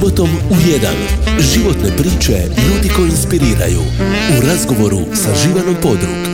Subotom u 1. Životne priče ljudi koji inspiriraju. U razgovoru sa Živanom Podrug.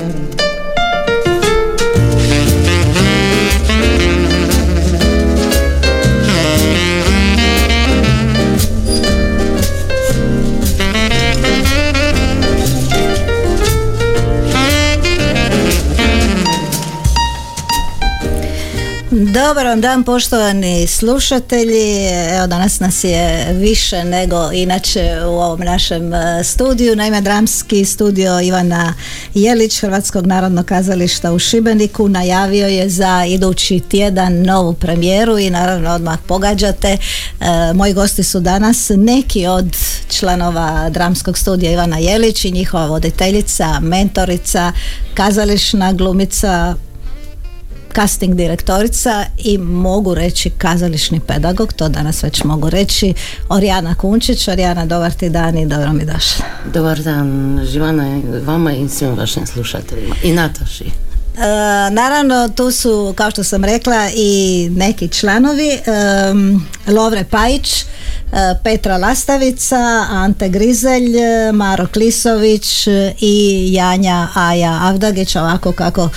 Dobar vam dan poštovani slušatelji. Evo danas nas je više nego inače u ovom našem e, studiju. Naime, dramski studio Ivana Jelić Hrvatskog narodnog kazališta u Šibeniku najavio je za idući tjedan novu premijeru i naravno odmah pogađate. E, moji gosti su danas neki od članova dramskog studija Ivana Jelić i njihova voditeljica, mentorica, kazališna glumica, casting direktorica i mogu reći kazališni pedagog, to danas već mogu reći, Orijana Kunčić. Orijana, dobar ti dan i dobro mi došla. Dobar dan, Živana, vama i svim vašim slušateljima i Nataši. E, naravno tu su kao što sam rekla i neki članovi e, Lovre Pajić E, Petra Lastavica, Ante Grizelj, Maro Klisović i Janja Aja Avdagić, ovako kako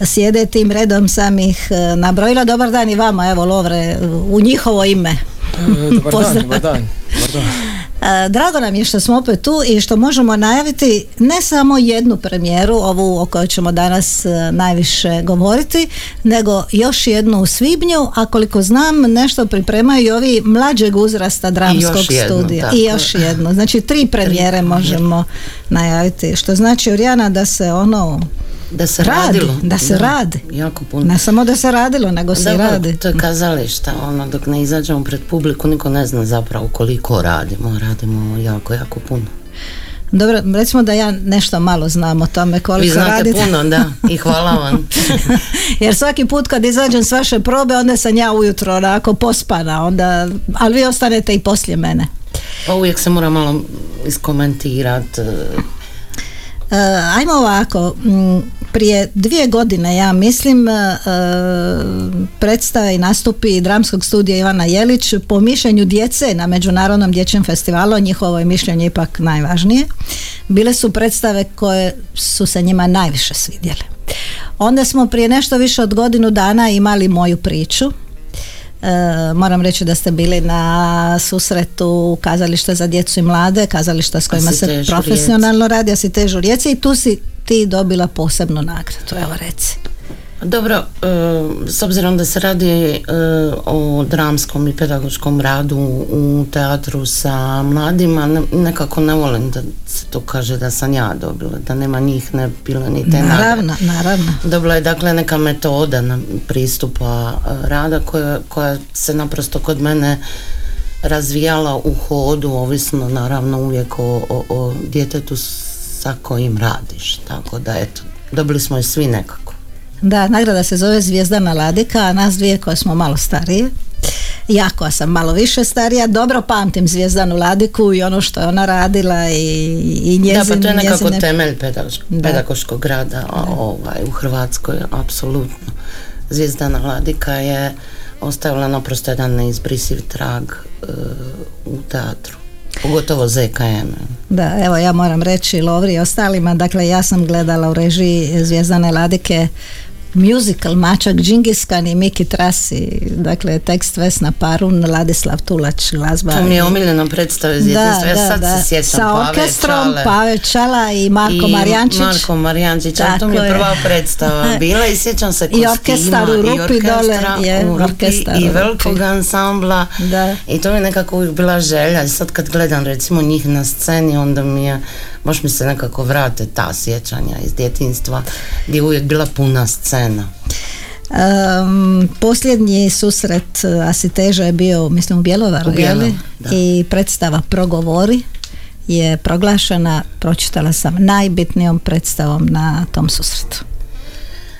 sjede tim redom sam ih nabrojila. Dobar dan i vama, evo Lovre, u njihovo ime. E, dobar dan, dobar dan. Dobar dan. E, drago nam je što smo opet tu i što možemo najaviti ne samo jednu premijeru, ovu o kojoj ćemo danas e, najviše govoriti, nego još jednu u svibnju, a koliko znam nešto pripremaju i ovi mlađeg uzrasta dramskog studija. I još jednu. Znači tri premijere možemo najaviti, što znači Orijana da se ono da se radi, radilo. Da se radi. Jako puno. Ne samo da se radilo, nego se radi. To je kazališta, ono, dok ne izađemo pred publiku, niko ne zna zapravo koliko radimo. Radimo jako, jako puno. Dobro, recimo da ja nešto malo znam o tome koliko Vi znate radite. puno, da, i hvala vam. Jer svaki put kad izađem s vaše probe, onda sam ja ujutro onako pospana, onda, ali vi ostanete i poslije mene. Pa uvijek se mora malo iskomentirati. Uh, ajmo ovako, prije dvije godine ja mislim e, predstava i nastupi dramskog studija Ivana Jelić po mišljenju djece na Međunarodnom dječjem festivalu, njihovo je mišljenje ipak najvažnije. Bile su predstave koje su se njima najviše svidjele. Onda smo prije nešto više od godinu dana imali moju priču E, moram reći da ste bili na susretu kazališta za djecu i mlade, kazališta s kojima se profesionalno radi, a si težu rijeci i tu si ti dobila posebnu nagradu, evo reci. Dobro, e, s obzirom da se radi e, o dramskom i pedagoškom radu u teatru sa mladima, nekako ne volim da se to kaže da sam ja dobila, da nema njih ne bilo ni te Naravno, naravno. Dobila je dakle neka metoda na pristupa e, rada koja, koja se naprosto kod mene razvijala u hodu, ovisno naravno uvijek o, o, o djetetu sa kojim radiš, tako da eto, dobili smo i svi nekako. Da, nagrada se zove Zvijezdana Ladika, a nas dvije koje smo malo starije. Ja koja sam malo više starija, dobro pamtim Zvijezdanu Ladiku i ono što je ona radila i, i njezin... Da, pa to je nekako njezine... temelj pedagoškog rada ovaj, u Hrvatskoj, apsolutno. Zvijezdana Ladika je ostavila naprosto jedan neizbrisiv trag uh, u teatru. Pogotovo ZKM. Da, evo ja moram reći Lovri i ostalima, dakle ja sam gledala u režiji Zvijezdane Ladike musical Mačak Džingiskan i Miki Trasi, dakle tekst Vesna Parun, Ladislav Tulač, glazba. To mi je omiljeno predstave iz da, ja sad da. se sjećam Sa orkestrom Pave Čala i Marko Marjančić. Marko Marjančić, to mi je prva predstava bila i sjećam se kostima i orkestar u Rupi dole je, u Rupi i velikog ansambla da. i to mi je nekako uvijek bila želja i sad kad gledam recimo njih na sceni onda mi je baš mi se nekako vrate ta sjećanja iz djetinstva gdje je uvijek bila puna scena. Um, posljednji susret Asiteža je bio mislim u Bjelovaru, u i predstava Progovori je proglašena, pročitala sam, najbitnijom predstavom na tom susretu.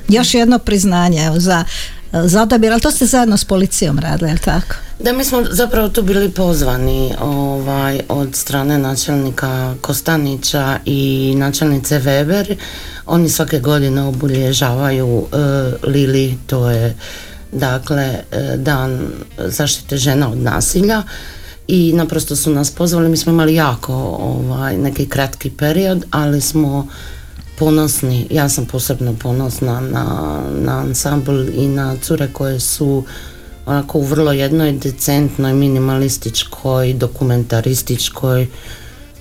Još jedno priznanje evo, za za odabir, ali to ste zajedno s policijom radili, je tako? Da, mi smo zapravo tu bili pozvani ovaj, od strane načelnika Kostanića i načelnice Weber. Oni svake godine obilježavaju uh, Lili, to je dakle e, dan zaštite žena od nasilja i naprosto su nas pozvali, mi smo imali jako ovaj, neki kratki period, ali smo ponosni, ja sam posebno ponosna na, na ansambl i na cure koje su onako u vrlo jednoj decentnoj, minimalističkoj, dokumentarističkoj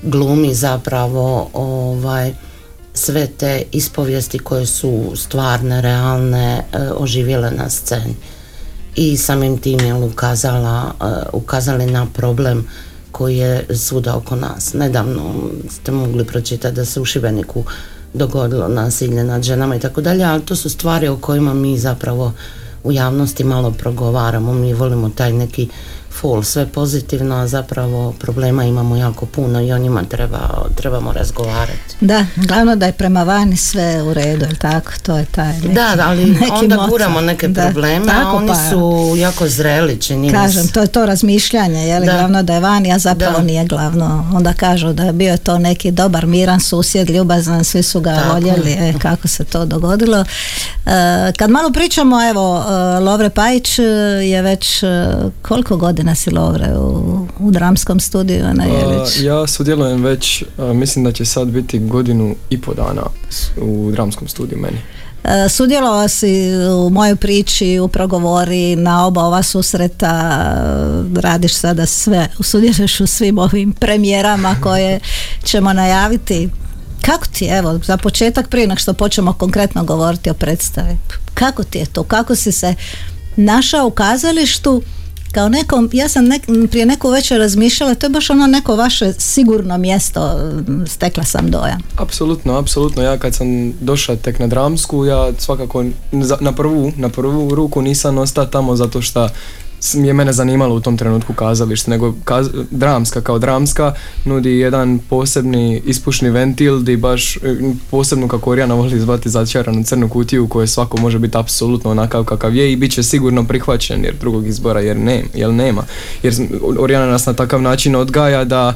glumi zapravo ovaj, sve te ispovijesti koje su stvarne, realne, e, oživjele na sceni. I samim tim je ukazala, e, ukazali na problem koji je svuda oko nas. Nedavno ste mogli pročitati da se u Šibeniku dogodilo nasilje nad ženama i tako dalje, ali to su stvari o kojima mi zapravo u javnosti malo progovaramo, mi volimo taj neki full, sve pozitivno, a zapravo problema imamo jako puno i o njima treba, trebamo razgovarati. Da, glavno da je prema vani sve u redu, tako? To je taj neki, Da, ali onda guramo neke probleme, a oni pa, su jako zreli, čini Kažem, to je to razmišljanje, je li glavno da je vani, a zapravo nije glavno. Onda kažu da je bio to neki dobar, miran susjed, ljubazan, svi su ga voljeli, e, kako se to dogodilo. E, kad malo pričamo, evo, e, Lovre Pajić je već koliko godina godina si Lovre u, u dramskom studiju na Jelić? Ja sudjelujem već, mislim da će sad biti godinu i po dana u dramskom studiju meni. Sudjelovao si u mojoj priči, u progovori, na oba ova susreta, radiš sada sve, sudjeluješ u svim ovim premijerama koje ćemo najaviti. Kako ti je, evo, za početak prije nego što počnemo konkretno govoriti o predstavi, kako ti je to, kako si se našao u kazalištu kao nekom, ja sam nek, prije neko večer razmišljala, to je baš ono neko vaše sigurno mjesto, stekla sam dojam. Apsolutno, apsolutno. Ja kad sam došao tek na dramsku, ja svakako na prvu, na prvu ruku nisam ostao tamo zato što je mene zanimalo u tom trenutku kazalište, nego dramska kao dramska nudi jedan posebni ispušni ventil di baš e, posebno kako Orijana voli zvati začaranu crnu kutiju u kojoj svako može biti apsolutno onakav kakav je i bit će sigurno prihvaćen jer drugog izbora jer, ne, jer nema. Jer Orijana nas na takav način odgaja da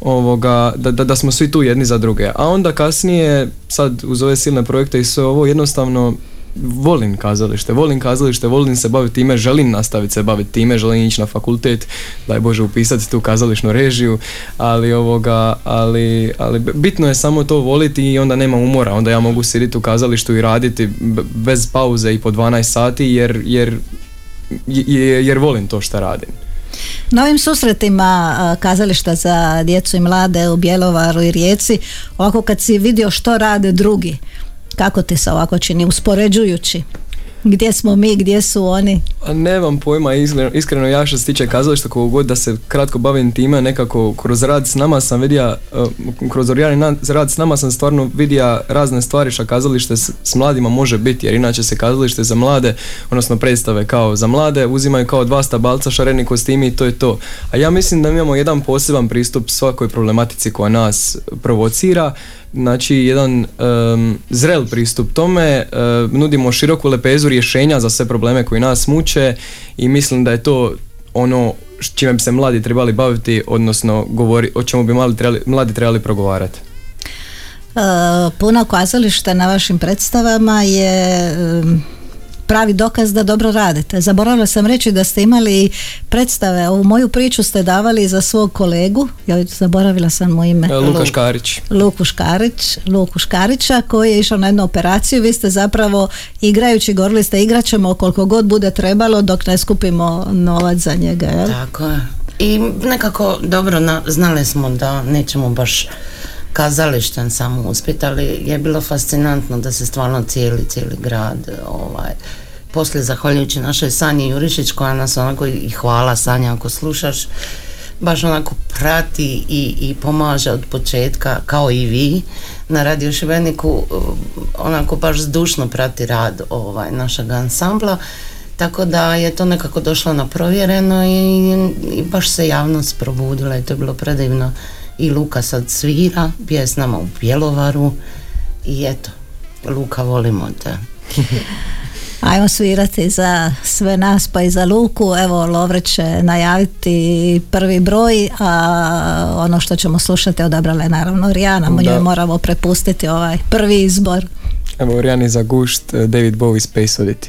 ovoga, da, da, da smo svi tu jedni za druge. A onda kasnije, sad uz ove silne projekte i sve ovo, jednostavno volim kazalište, volim kazalište, volim se baviti time, želim nastaviti se baviti time, želim ići na fakultet, daj Bože upisati tu kazališnu režiju, ali ovoga, ali, ali bitno je samo to voliti i onda nema umora, onda ja mogu sjediti u kazalištu i raditi bez pauze i po 12 sati jer, jer, jer volim to što radim. Novim susretima kazališta za djecu i mlade u Bjelovaru i Rijeci, ovako kad si vidio što rade drugi, kako ti se ovako čini, uspoređujući? Gdje smo mi, gdje su oni? A nemam pojma, iskreno, iskreno ja što se tiče kazališta, kogu god da se kratko bavim time, nekako kroz rad s nama sam vidio, uh, kroz orijani rad s nama sam stvarno vidio razne stvari što kazalište s, s, mladima može biti, jer inače se kazalište za mlade, odnosno predstave kao za mlade, uzimaju kao dva stabalca, šareni kostimi i to je to. A ja mislim da mi imamo jedan poseban pristup svakoj problematici koja nas provocira znači jedan zrel pristup tome, nudimo široku lepezu rješenja za sve probleme koji nas muče i mislim da je to ono čime bi se mladi trebali baviti, odnosno govori, o čemu bi mladi trebali, mladi trebali progovarati. Uh, puno kazališta na vašim predstavama je pravi dokaz da dobro radite. Zaboravila sam reći da ste imali predstave, ovu moju priču ste davali za svog kolegu, ja zaboravila sam mu ime. E, Luka Škarić. Luku Škarić, Luku Škarića koji je išao na jednu operaciju, vi ste zapravo igrajući, govorili ste igrat ćemo koliko god bude trebalo dok ne skupimo novac za njega. Jel? Tako je. I nekako dobro na, znali smo da nećemo baš kazališten samo uspjeti, ali je bilo fascinantno da se stvarno cijeli, cijeli grad ovaj, poslije zahvaljujući našoj Sanji Jurišić koja nas onako i hvala Sanja ako slušaš baš onako prati i, i pomaže od početka kao i vi na Radio Šibeniku onako baš zdušno prati rad ovaj, našeg ansambla tako da je to nekako došlo na provjereno i, i baš se javnost probudila i to je bilo predivno i Luka sad svira, bio s nama u Bjelovaru i eto, Luka volimo te. Ajmo svirati za sve nas pa i za Luku. Evo Lovre će najaviti prvi broj, a ono što ćemo slušati odabrala je naravno Rijana. Njoj moramo prepustiti ovaj prvi izbor. Evo Rijani za gušt David Bowie Space Oddity.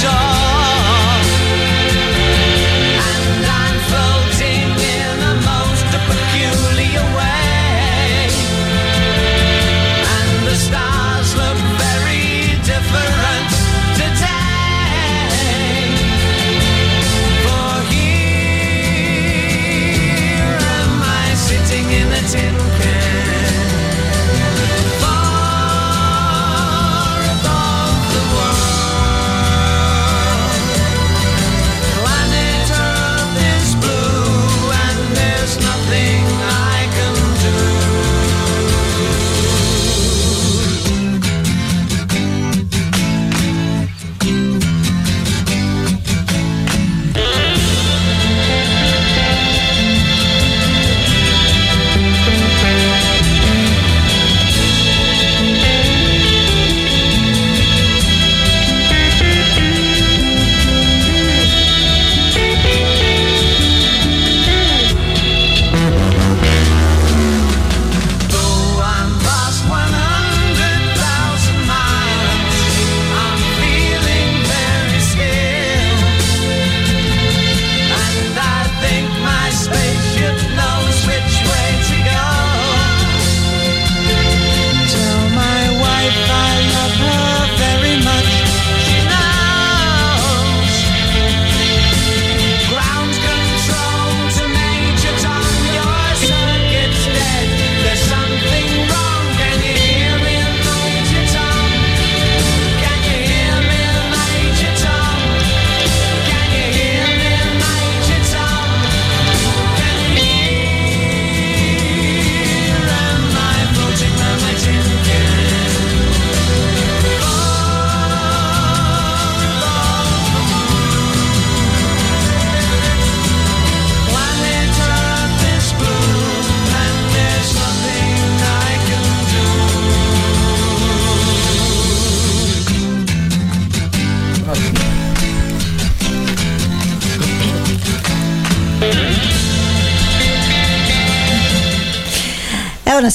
Through the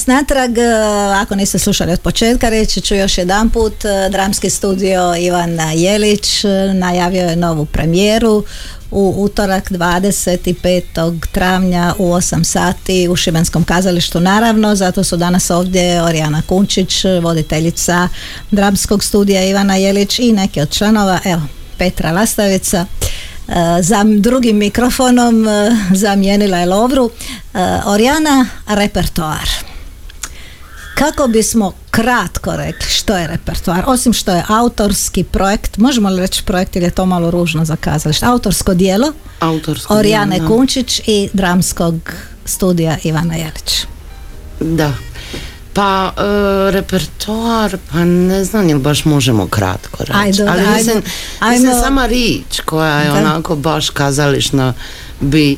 natrag, e, ako niste slušali od početka, reći ću još jedan put, e, dramski studio Ivan Jelić e, najavio je novu premijeru u utorak 25. travnja u 8 sati u Šibenskom kazalištu naravno, zato su danas ovdje Orijana Kunčić, voditeljica dramskog studija Ivana Jelić i neki od članova, evo Petra Lastavica za drugim mikrofonom zamijenila je Lovru. Orijana, repertoar. Kako bismo kratko rekli što je repertoar, osim što je autorski projekt, možemo li reći projekt ili je to malo ružno za kazalište, autorsko dijelo Autorsko Orijane djelo, Kunčić i dramskog studija Ivana Jelić. Da. Pa e, repertoar, pa ne znam baš možemo kratko reći. Ajde, Ali ajmo, mislim, ajmo. mislim sama rič koja je Da. onako baš kazališna bi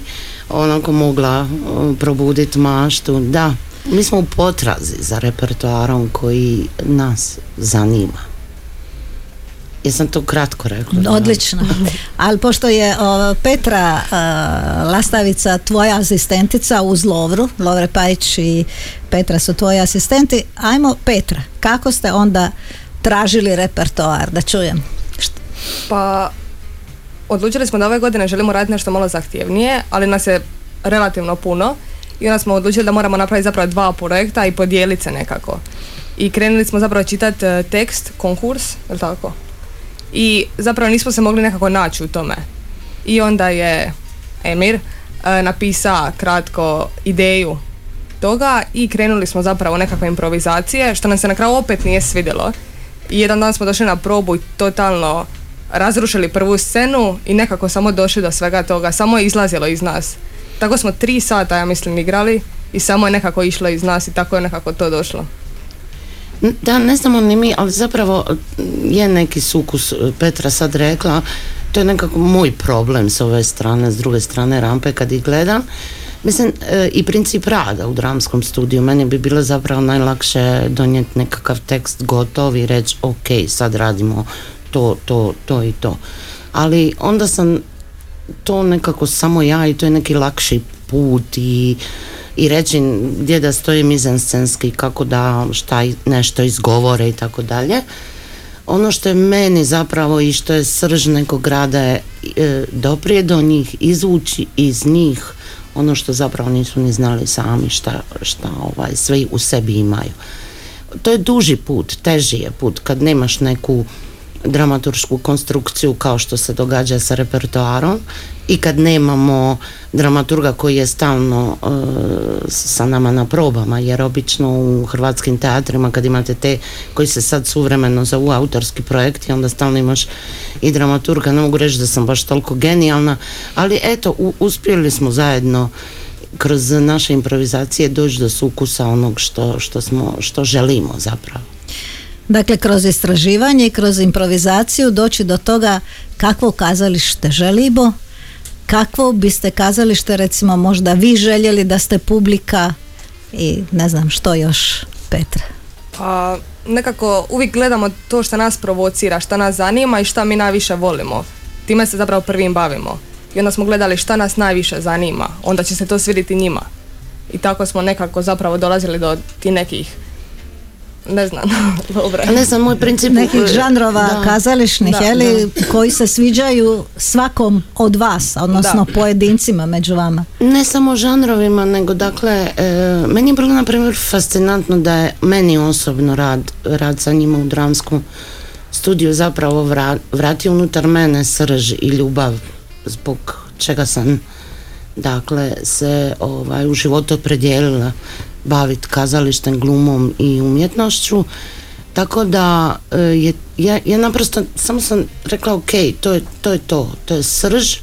onako mogla e, probuditi maštu. Da, mi smo u potrazi za repertoarom koji nas zanima. Jesam to kratko rekla? Odlično. Ali pošto je o, Petra a, Lastavica tvoja asistentica uz Lovru, Lovre Pajić i Petra su tvoji asistenti, ajmo Petra, kako ste onda tražili repertoar, da čujem. Pa odlučili smo da ove godine želimo raditi nešto malo zahtjevnije, ali nas je relativno puno i onda smo odlučili da moramo napraviti zapravo dva projekta i podijeliti se nekako. I krenuli smo zapravo čitati e, tekst, konkurs, je tako? I zapravo nismo se mogli nekako naći u tome. I onda je Emir e, napisao kratko ideju toga i krenuli smo zapravo nekakve improvizacije, što nam se na kraju opet nije svidjelo. I jedan dan smo došli na probu i totalno razrušili prvu scenu i nekako samo došli do svega toga, samo je izlazilo iz nas. Tako smo tri sata, ja mislim, igrali i samo je nekako išlo iz nas i tako je nekako to došlo. Da, ne znamo ni mi, ali zapravo je neki sukus e, Petra sad rekla, to je nekako moj problem s ove strane, s druge strane rampe kad ih gledam. Mislim, e, i princip rada u dramskom studiju, meni bi bilo zapravo najlakše donijeti nekakav tekst gotov i reći ok, sad radimo to, to, to i to. Ali onda sam to nekako samo ja i to je neki lakši put i, i reći gdje da stoji mizenscenski, kako da šta nešto izgovore i tako dalje. Ono što je meni zapravo i što je srž nekog rada je e, doprije do njih, izvući iz njih ono što zapravo nisu ni znali sami šta, šta ovaj, sve u sebi imaju. To je duži put, teži je put kad nemaš neku dramaturšku konstrukciju kao što se događa sa repertoarom i kad nemamo dramaturga koji je stalno e, sa nama na probama jer obično u hrvatskim teatrima kad imate te koji se sad suvremeno zovu autorski projekti onda stalno imaš i dramaturga. Ne mogu reći da sam baš toliko genijalna ali eto u- uspjeli smo zajedno kroz naše improvizacije doći do sukusa onog što, što, smo, što želimo zapravo Dakle, kroz istraživanje i kroz improvizaciju doći do toga kakvo kazalište želimo, kakvo biste kazalište recimo možda vi željeli da ste publika i ne znam što još Petra. Pa nekako uvijek gledamo to što nas provocira, šta nas zanima i šta mi najviše volimo. Time se zapravo prvim bavimo. I onda smo gledali šta nas najviše zanima, onda će se to svidjeti njima. I tako smo nekako zapravo dolazili do ti nekih, ne znam, dobro. ne znam, moj princip Nekih žanrova da. kazališnih, Da, je li, koji se sviđaju svakom od vas, odnosno Da. pojedincima među vama. Ne samo žanrovima, nego dakle, e, meni je bilo na primjer fascinantno da je meni osobno rad, rad sa njima u dramskom studiju zapravo vra, vratio unutar mene srž i ljubav zbog čega sam dakle se ovaj, u životu opredijelila baviti kazalištem, glumom i umjetnošću. Tako da e, je, ja, ja naprosto samo sam rekla ok, to je to, je to, to je srž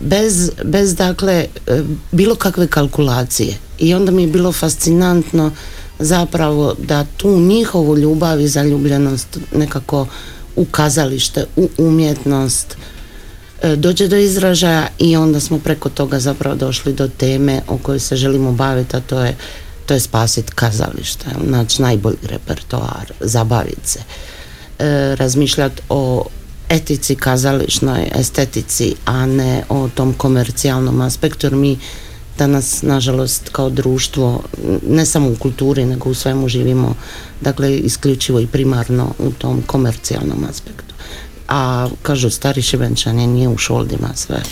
bez, bez dakle e, bilo kakve kalkulacije i onda mi je bilo fascinantno zapravo da tu njihovu ljubav i zaljubljenost nekako u kazalište, u umjetnost e, dođe do izražaja i onda smo preko toga zapravo došli do teme o kojoj se želimo baviti, a to je to je spasit kazalište, znači najbolji repertoar, zabaviti se, e, razmišljati o etici kazališnoj, estetici, a ne o tom komercijalnom aspektu, jer mi danas, nažalost, kao društvo, ne samo u kulturi, nego u svemu živimo, dakle, isključivo i primarno u tom komercijalnom aspektu. A, kažu, stari šibenčani nije u šoldima sve.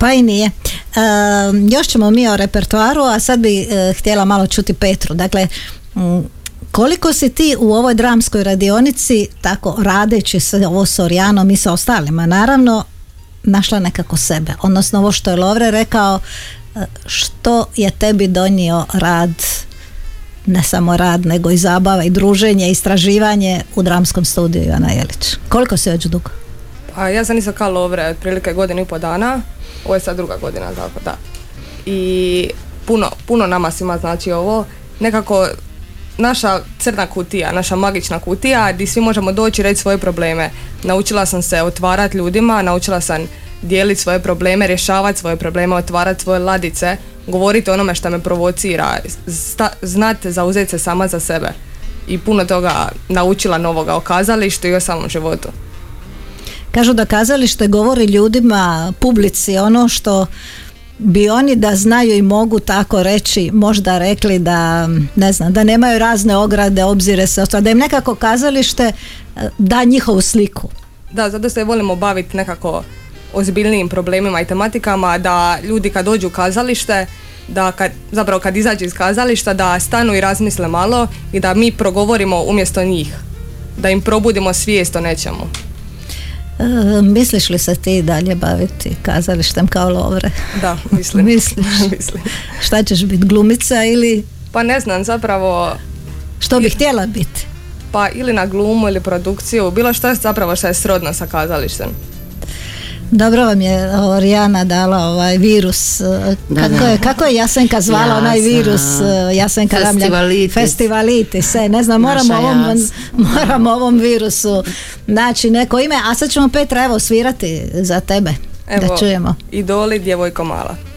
Pa i nije. E, još ćemo mi o repertoaru, a sad bi e, htjela malo čuti Petru. Dakle, koliko si ti u ovoj dramskoj radionici, tako radeći se ovo s Orijanom i sa ostalima, naravno, našla nekako sebe. Odnosno, ovo što je Lovre rekao, e, što je tebi donio rad ne samo rad, nego i zabava i druženje, istraživanje u dramskom studiju Ivana Jelić. Koliko si već dugo? Pa ja sam isto kao Lovre, otprilike godinu i pol dana. Ovo je sad druga godina, tako da. I puno, puno nama svima znači ovo. Nekako naša crna kutija, naša magična kutija gdje svi možemo doći i reći svoje probleme. Naučila sam se otvarati ljudima, naučila sam dijeliti svoje probleme, rješavati svoje probleme, otvarati svoje ladice, govoriti onome što me provocira, znati zauzeti se sama za sebe. I puno toga naučila novoga o kazalištu i o samom životu. Kažu da kazalište govori ljudima, publici, ono što bi oni da znaju i mogu tako reći, možda rekli da, ne znam, da nemaju razne ograde, obzire se, da im nekako kazalište e, da njihovu sliku. Da, zato se volimo baviti nekako ozbiljnijim problemima i tematikama, da ljudi kad dođu u kazalište, da kad, zapravo kad izađu iz kazališta, da stanu i razmisle malo i da mi progovorimo umjesto njih. Da im probudimo svijest o nečemu. E, misliš li se ti dalje baviti kazalištem kao lovre? Da, mislim. Misliš? mislim. Šta ćeš biti, glumica ili Pa ne znam, zapravo što bi htjela biti? pa ili na glumu ili produkciju, bilo što je zapravo što je srodno sa kazalištem. Dobro vam je Orijana dala ovaj virus. e, Da, kako, da. Je, kako je Jasenka zvala Jasa. onaj virus? e, Jasenka? Festivalitis. Festivalitis, e, ne znam, moramo ovom, Jasa. moramo ovom virusu naći neko ime. A sad ćemo Petra evo svirati za tebe. Evo, Da čujemo. Idoli, djevojko mala.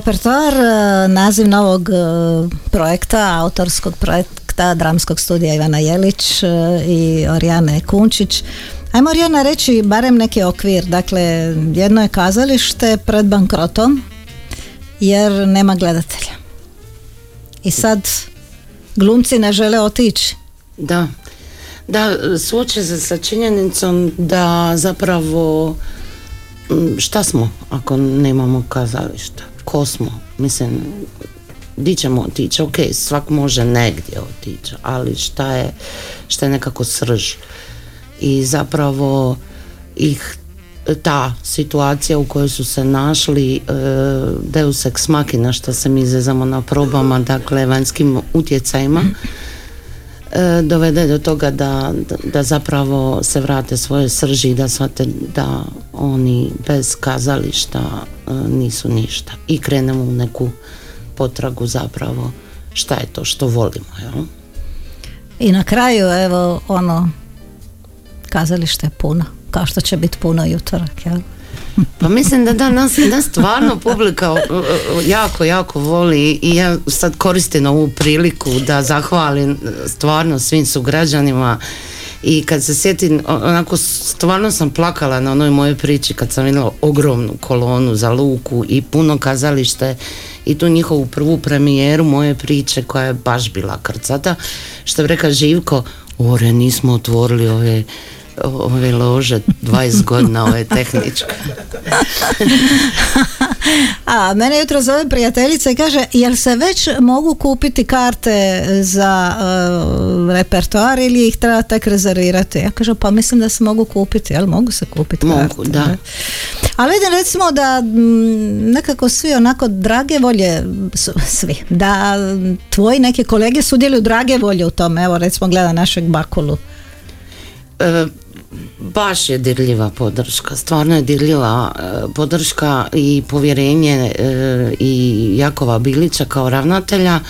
Repertoar, e, naziv novog e, projekta, autorskog projekta dramskog studija Ivana Jelić e, i Orijane Kunčić. Ajmo Orijana reći barem neki okvir, dakle jedno je kazalište pred bankrotom jer nema gledatelja. I sad glumci ne žele otići. Da, da, suoče se sa činjenicom da zapravo šta smo ako nemamo kazališta? Ko smo? Mislim, di ćemo otići? Ok, svak može negdje otići, ali šta je, šta je nekako srž? I zapravo ih ta situacija u kojoj su se našli e, deus ex machina što se mi izvezamo na probama, dakle vanjskim utjecajima dovede do toga da, da, zapravo se vrate svoje srži i da shvate da oni bez kazališta e, nisu ništa i krenemo u neku potragu zapravo šta je to što volimo jel? I na kraju, evo, ono, kazalište je puno, kao što će biti puno i utorak, jel? Pa mislim da da, nas, nas stvarno publika jako, jako voli i ja sad koristim ovu priliku da zahvalim stvarno svim sugrađanima i kad se sjetim, onako stvarno sam plakala na onoj mojoj priči kad sam vidjela ogromnu kolonu za Luku i puno kazalište i tu njihovu prvu premijeru moje priče koja je baš bila krcata. Što bi rekao Živko, ore nismo otvorili ove ove lože 20 godina ove tehničke. A mene jutro zove prijateljica i kaže jel se već mogu kupiti karte za uh, repertoar ili ih treba tek rezervirati? Ja kažem pa mislim da se mogu kupiti, jel mogu se kupiti Mogu, karte? da. Ali vidim recimo da mm, nekako svi onako drage volje, su, svi, da mm, tvoji neki kolege sudjeluju drage volje u tome. Evo recimo gleda našeg Bakulu. E, baš je dirljiva podrška, stvarno je dirljiva e, podrška i povjerenje e, i Jakova Bilića kao ravnatelja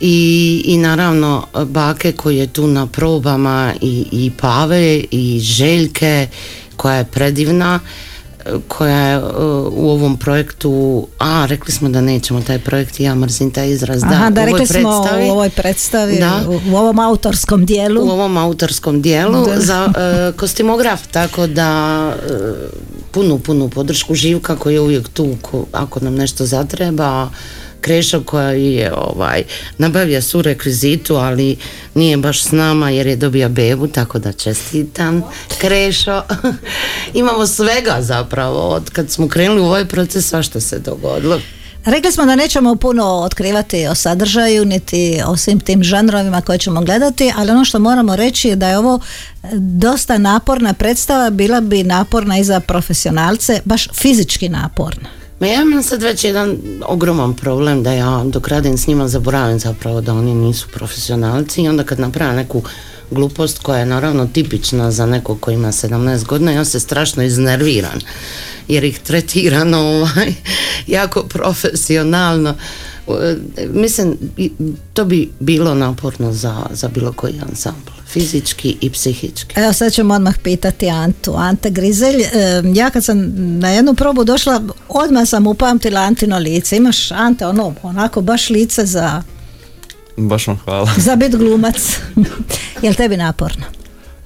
i, i naravno bake koji je tu na probama i, i Pave i Željke koja je predivna koja je u ovom projektu, a rekli smo da nećemo taj projekt, ja mrzim taj izraz, Aha, da ovoj rekli smo u ovoj predstavi, Da. u, ovom autorskom dijelu. u ovom autorskom dijelu Da. za e, kostimograf, tako da e, punu, punu podršku Živka koji je uvijek tu ko- ako nam nešto zatreba, Krešo koji je ovaj, nabavio su rekvizitu, ali nije baš s nama jer je dobio bebu, tako da čestitam Krešo. Imamo svega zapravo, od kad smo krenuli u ovaj proces, svašta se dogodilo. Rekli smo da nećemo puno otkrivati o sadržaju, niti o svim tim žanrovima koje ćemo gledati, ali ono što moramo reći je da je ovo dosta naporna predstava, bila bi naporna i za profesionalce, baš fizički naporna. Ma ja imam sad već jedan ogroman problem da ja dok radim s njima zaboravim zapravo da oni nisu profesionalci i onda kad napravim neku glupost koja je naravno tipična za nekog koji ima 17 godina ja se strašno iznerviran jer ih tretiram ovaj, jako profesionalno mislim i to bi bilo naporno za, za bilo koji ansambl fizički i psihički Evo sad ćemo odmah pitati Antu. Ante Grizelj, e, ja kad sam na jednu probu došla, odmah sam upamtila Antino lice. Imaš Ante ono, onako baš lice za, Baš vam hvala. za bit glumac. Jel tebi naporno?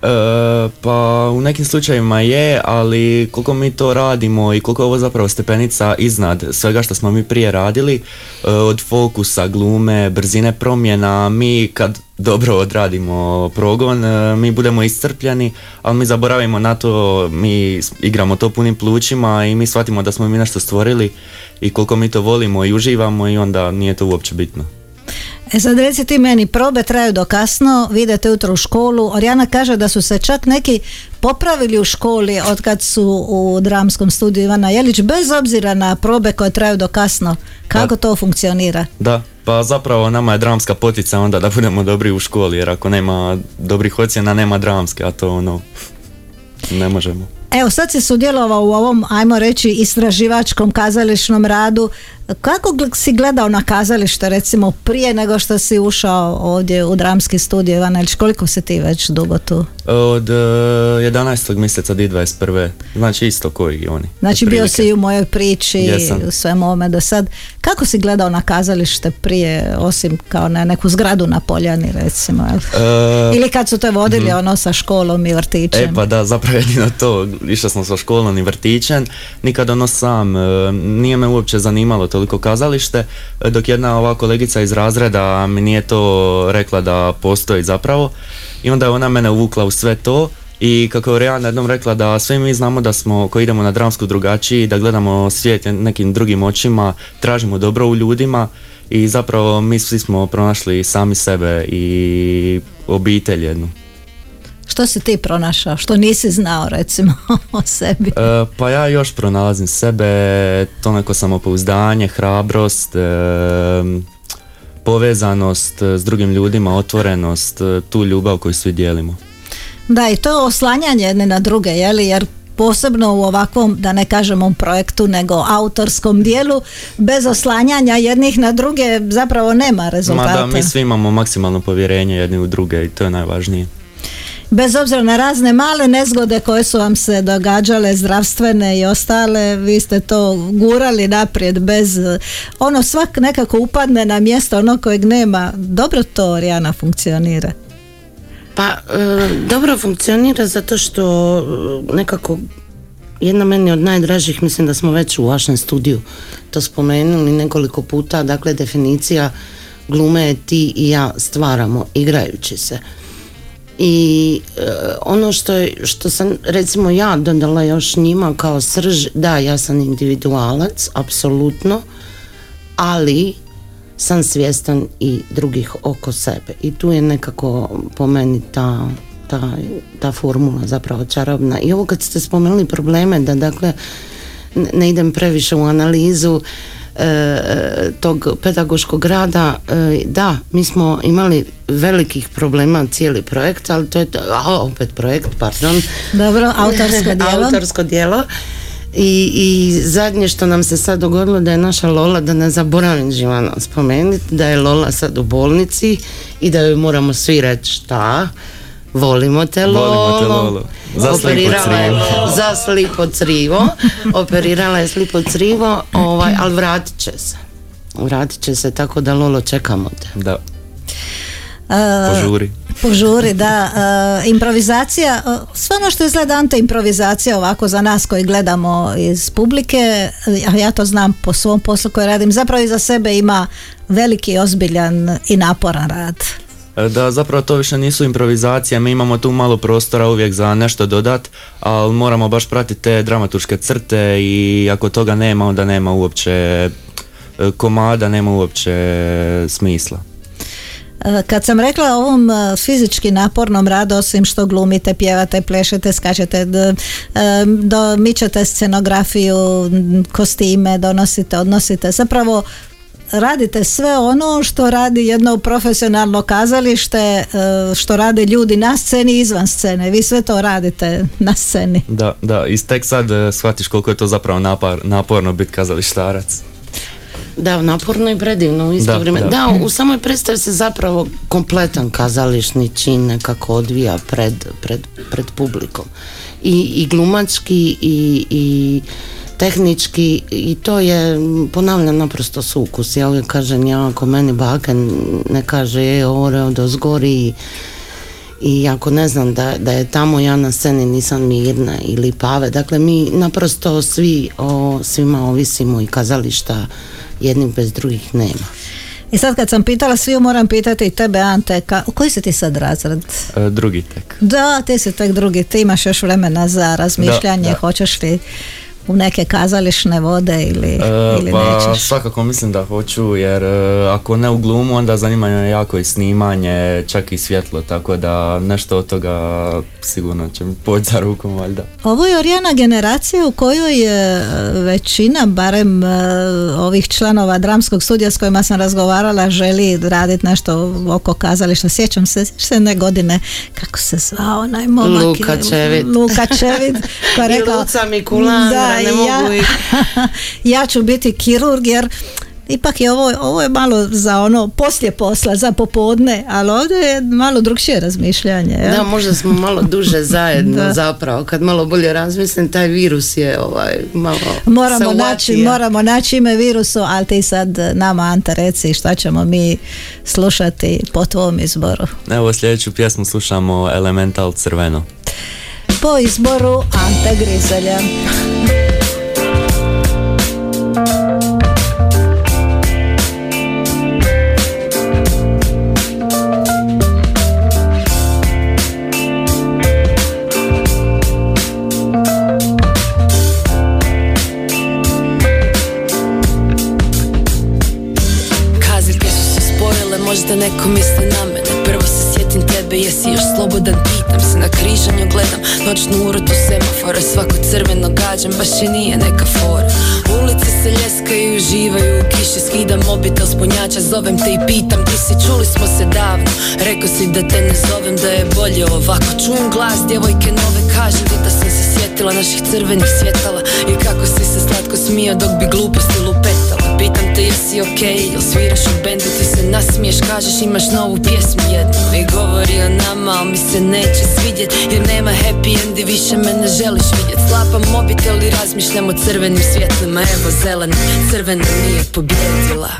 E, pa u nekim slučajevima je, ali koliko mi to radimo i koliko je ovo zapravo stepenica iznad svega što smo mi prije radili, e, od fokusa, glume, brzine promjena, mi kad dobro odradimo progon, e, mi budemo iscrpljeni, ali mi zaboravimo na to, mi igramo to punim plućima i mi shvatimo da smo mi nešto stvorili i koliko mi to volimo i uživamo i onda nije to uopće bitno. E sad reci ti meni, probe traju do kasno, vi idete jutro u školu, Orjana kaže da su se čak neki popravili u školi od kad su u dramskom studiju Ivana Jelić, bez obzira na probe koje traju do kasno. Kako to funkcionira? Da, pa zapravo nama je dramska potica onda da budemo dobri u školi, jer ako nema dobrih ocjena, nema dramske, a to ono, ne možemo. Evo sad si sudjelovao u ovom, ajmo reći, istraživačkom kazališnom radu. Kako si gledao na kazalište recimo prije nego što si ušao ovdje u dramski studio Ivana Jelić? Koliko si ti već dugo tu? Od e, 11. mjeseca 2021. Znači isto koji i oni. Znači bio si i u mojoj priči Jesam. u svemu ovome do sad. Kako si gledao na kazalište prije, osim kao na neku zgradu na Poljani recimo? E, Ili kad su te vodili ono sa školom i vrtićem? E pa da, zapravo jedino to, išao sam sa školom i vrtićem, nikad ono sam, e, nije me uopće zanimalo toliko kazalište, dok jedna ova kolegica iz razreda mi nije to rekla da postoji zapravo i onda je ona mene uvukla u sve to i kako je Rijana jednom rekla da svi mi znamo da smo, koji idemo na dramsku drugačiji, da gledamo svijet nekim drugim očima, tražimo dobro u ljudima i zapravo mi svi smo pronašli sami sebe i obitelj jednu. Što si ti pronašao? Što nisi znao recimo o sebi? E, pa ja još pronalazim sebe, to neko samopouzdanje, hrabrost, e, povezanost e, s drugim ljudima, otvorenost, e, tu ljubav koju svi dijelimo. Da, i to je oslanjanje jedne na druge, jeli? Jer posebno u ovakvom, da ne kažemo projektu, nego autorskom dijelu, bez oslanjanja jednih na druge zapravo nema Ma rezultata. da, mi svi imamo maksimalno povjerenje jedni u druge i to je najvažnije. Bez obzira na razne male nezgode koje su vam se događale, zdravstvene i ostale, vi ste to gurali naprijed bez, ono svak nekako upadne na mjesto ono kojeg nema. Dobro to Rijana funkcionira. Pa e, dobro funkcionira zato što e, nekako jedna meni od najdražih, mislim da smo već u vašem studiju to spomenuli nekoliko puta, dakle definicija glume je ti i ja stvaramo igrajući se. I e, ono što, je, što sam recimo ja dodala još njima kao srž, da ja sam individualac, apsolutno, ali sam svjestan i drugih oko sebe. I tu je nekako po meni ta, ta, ta formula zapravo čarobna. I ovo kad ste spomenuli probleme da dakle ne idem previše u analizu e, tog pedagoškog rada, e, da, mi smo imali velikih problema cijeli projekt, ali to je, to- a, opet projekt, pardon. Dobro, autorsko djelo. autorsko djelo. I, I zadnje što nam se sad dogodilo da je naša Lola, da ne zaboravim Živana spomenuti, da je Lola sad u bolnici i da joj moramo svi reći šta, volimo te Lolo. Volimo te, Lolo. Za slipo Operirala je crivo. za slipo crivo. Operirala je slipo crivo, ovaj, ali vratit će se. Vratit će se tako da Lolo čekamo te. Da, požuri. Požuri, da. Improvizacija, sve ono što izgleda ante improvizacija ovako za nas koji gledamo iz publike, a ja to znam po svom poslu koji radim, zapravo iza sebe ima veliki, ozbiljan i naporan rad. E, Da, zapravo to više nisu improvizacije, mi imamo tu malo prostora uvijek za nešto dodat, ali moramo baš pratiti te dramaturške crte i ako toga nema, onda nema uopće e, komada, nema uopće smisla. E, Kad sam rekla o ovom fizički napornom radu, osim što glumite, pjevate, plešete, skačete, d- e, do, mičete scenografiju, kostime, donosite, odnosite, zapravo radite sve ono što radi jedno profesionalno kazalište, e, što rade ljudi na sceni i izvan scene. Vi sve to radite na sceni. Da, da, i tek sad e, shvatiš koliko je to zapravo napar, naporno biti kazalištarac. Da, naporno i predivno u isto Da, vrijeme. da. Da, u samoj predstavi se zapravo kompletan kazališni čin nekako odvija pred, pred, pred publikom. I, i glumački i, i tehnički i to je, ponavljam, naprosto sukus. Ja uvijek kažem, ja ako meni baka ne kaže je ore od ozgori i ako ne znam da, da je tamo ja na sceni nisam mirna ili pave. Dakle, mi naprosto svi o svima ovisimo i kazališta jednih bez drugih nema. I sad kad sam pitala sviju, moram pitati i tebe, Ante, ka, koji si ti sad razred? E, drugi tek. Da, ti si tek drugi, ti imaš još vremena za razmišljanje, Da, da. hoćeš li u neke kazališne vode ili, E, ili pa nećeš? svakako mislim da hoću jer e, ako ne u glumu onda zanima me jako i snimanje, čak i svjetlo, tako da nešto od toga sigurno će mi poći za rukom valjda. Ovo je Orijana generacija u kojoj je e, većina, barem e, ovih članova dramskog studija s kojima sam razgovarala, želi raditi nešto oko kazališta. Sjećam se, se jedne godine, kako se zvao onaj momak? Luka Čevid. Luka Čevid, koja je I rekao, Luca Mikulandra, ne ja, mogu ih. ja ću biti kirurg jer Ipak je ovo, ovo je malo za ono poslije posla, za popodne, ali ovdje je malo drugšije razmišljanje. jel? Da, možda smo malo duže zajedno Da. zapravo. Kad malo bolje razmislim, taj virus je ovaj, malo Moramo naći, moramo naći ime virusu, ali ti sad nama Anta reci šta ćemo mi slušati po tvom izboru. Evo sljedeću pjesmu slušamo Elemental Crveno. Po izboru Ante Grizelja. noćnu urotu semafora Svako crveno gađam, baš i nije neka fora. Ulice se ljeskaju, uživaju u kiši Skidam mobitel s punjača, zovem te i pitam Ti si, čuli smo se davno. Rekao si da te ne zovem, da je bolje ovako. Čujem glas djevojke nove, kažem ti da sam se sjetila naših crvenih svjetala I kako si se slatko smio dok bi gluposti lupetala. Pitam te jesi okej, jel sviraš u bendu Ti se nasmiješ, kažeš imaš novu pjesmu jednu. I govori o nama, ali mi se neće svidjet Jer nema happy end i više me ne želiš vidjet. Slapam mobitel i razmišljam o crvenim svjetlima. Evo zelena, crvena nije pobjedila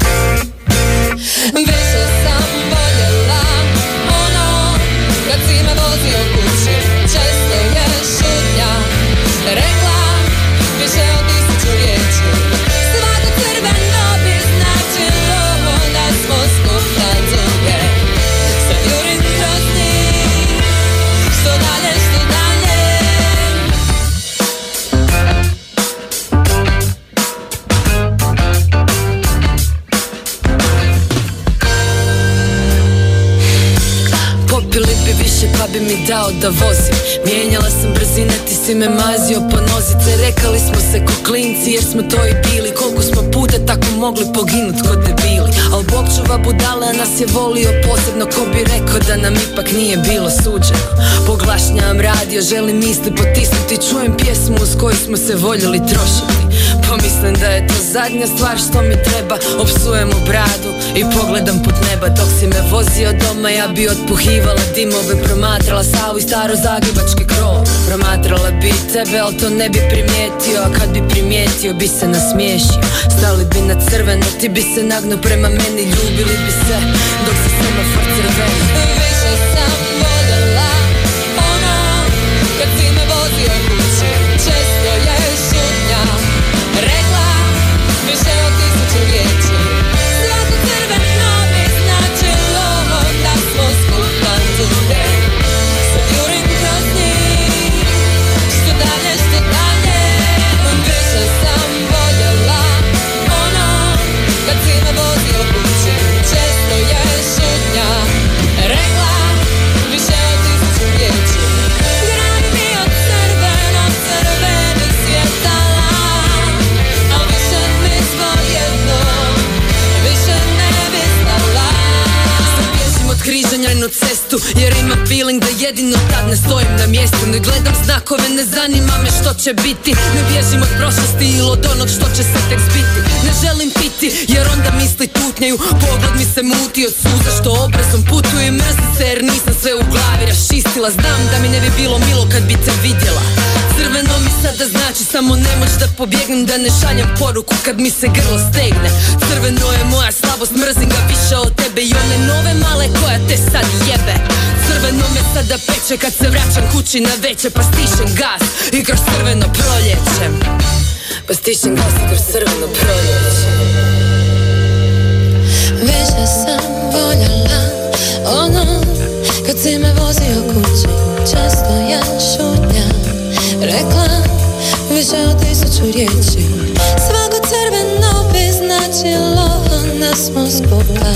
Više sam voljela ono Kad si me vozio dao da vozim. Mijenjala sam brzine, ti si me mazio po nozice. Rekali smo se ko klinci jer smo to i bili. Koliko smo puta tako mogli poginut kod debili. Al Bog čuva budale, nas je volio posebno. Ko bi rekao da nam ipak nije bilo suđeno? Poglašnjam radio, želim misli potisnuti. Čujem pjesmu uz koju smo se voljeli trošiti Pomislim da je to zadnja stvar što mi treba. Opsujem u bradu i pogledam put neba. Dok si me vozio doma ja bi otpuhivala dimove. Promatrala savu i staro zagrebački krov. Promatrala bi tebe, ali to ne bi primijetio. A kad bi primijetio bi se nasmiješio. Stali bi na crveno, ti bi se nagnuo prema meni. Ljubili bi se dok se semafor crveni Više sam na cestu Jer imam feeling da jedino tad ne stojim na mjestu. Ne gledam znakove, ne zanima me što će biti. Ne bježim od prošlosti ili od onog što će se tek zbiti. Ne želim piti jer onda misli tutnjaju. Pogled mi se muti od suza što obrazom putuje Mrzim se jer nisam sve u glavi raščistila. Znam da mi ne bi bilo milo kad bi te vidjela Crveno mi sada znači samo nemoć da pobjegnem Da ne šaljem poruku kad mi se grlo stegne. Crveno je moja slabost, mrzim ga više od tebe I one nove male koja te sad jebe. Crveno me sada peče kad se vraćam kući na veće Pa stišem gas i kroz crveno proljećem Pa stišem gas i kroz crveno proljećem Više sam voljela ono kad si me vozio kući. Često je šutnja rekla više od tisuću riječi Svako crveno bi značilo da smo skupa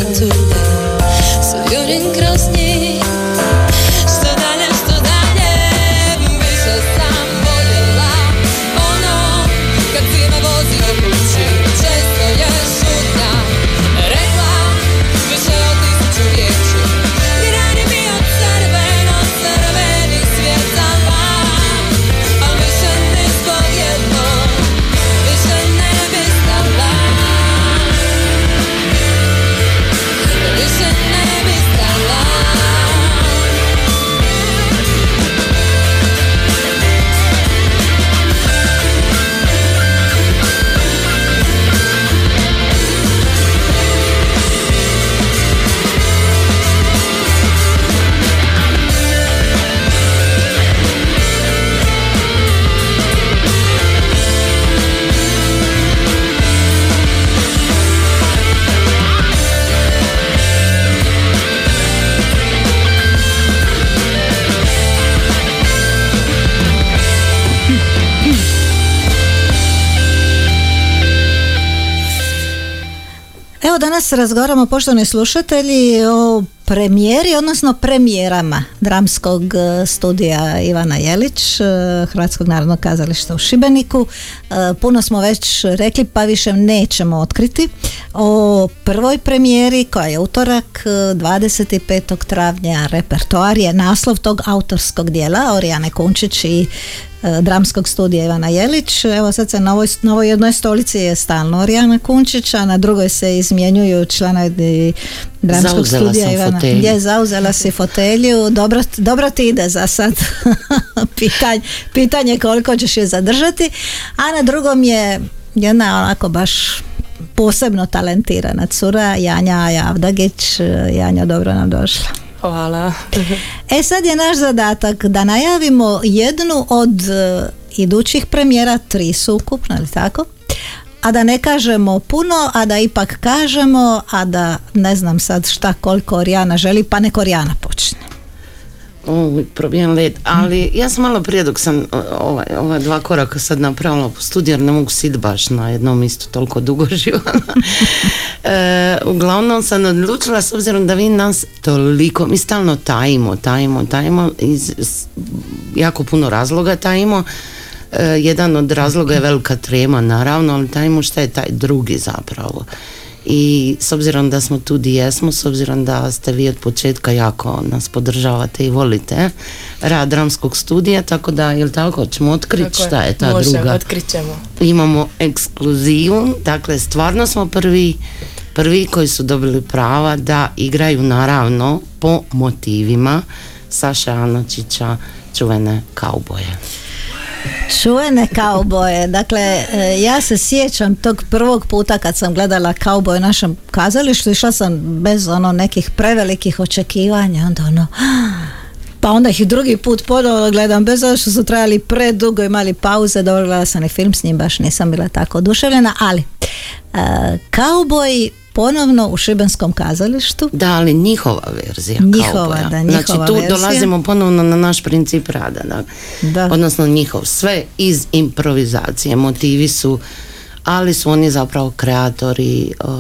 danas razgovaramo poštovani slušatelji o premijeri, odnosno premijerama dramskog e, studija Ivana Jelić, e, Hrvatskog narodnog kazališta u Šibeniku. E, Puno smo već rekli pa više nećemo otkriti o prvoj premijeri koja je utorak e, 25. travnja repertoar je naslov tog autorskog dijela Orijane Kunčić i dramskog studija Ivana Jelić. Evo sad se na ovoj, na ovoj jednoj stolici je stalno Orijana Kunčić, a na drugoj se izmjenjuju članovi dramskog Zauzela studija Ivana. Fotelju. Je, zauzela si fotelju. Dobro, dobro ti ide za sad. pitanje, pitanje koliko ćeš je zadržati. A na drugom je jedna onako baš posebno talentirana cura Janja Javdagić. Janja, dobro nam došla. Hvala. E sad je naš zadatak da najavimo jednu od e, idućih premijera, tri su ukupno, ali tako? A da ne kažemo puno, a da ipak kažemo, a da ne znam sad šta koliko Orijana želi, pa nek Orijana počne. Uvijek probijem led, ali ja sam malo prije dok sam o, ovaj, ova dva koraka sad napravila po studiju jer ne mogu sit baš na jednom mjestu toliko dugo života. e, uglavnom sam odlučila s obzirom da vi nas toliko, mi stalno tajimo, tajimo, tajimo, iz jako puno razloga tajimo. E, jedan od razloga je velika trema naravno, ali tajimo šta je taj drugi zapravo. I s obzirom da smo tu di jesmo, s obzirom da ste vi od početka jako nas podržavate i volite rad dramskog studija, tako da, jel tako, ćemo otkriti Tako šta je ta Može, druga otkrit ćemo. imamo ekskluzivu, dakle stvarno smo prvi, prvi koji su dobili prava da igraju naravno po motivima Saša Anačića, čuvene kauboje. Čuvene kauboje. Dakle, e, ja se sjećam tog prvog puta kad sam gledala kauboje u našem kazalištu, išla sam bez ono nekih prevelikih očekivanja, onda ono, pa onda ih drugi put ponovno gledam, bez obzira što su trajali predugo, imali pauze, dobro gledala sam i film s njim, baš nisam bila tako oduševljena, ali kauboji ponovno u Šibenskom kazalištu. Da, ali njihova verzija Njihova, kauboja. da, Znači njihova tu verzija. dolazimo ponovno na naš princip rada. Da. Da. Odnosno njihov. Sve iz improvizacije. Motivi su, ali su oni zapravo kreatori uh,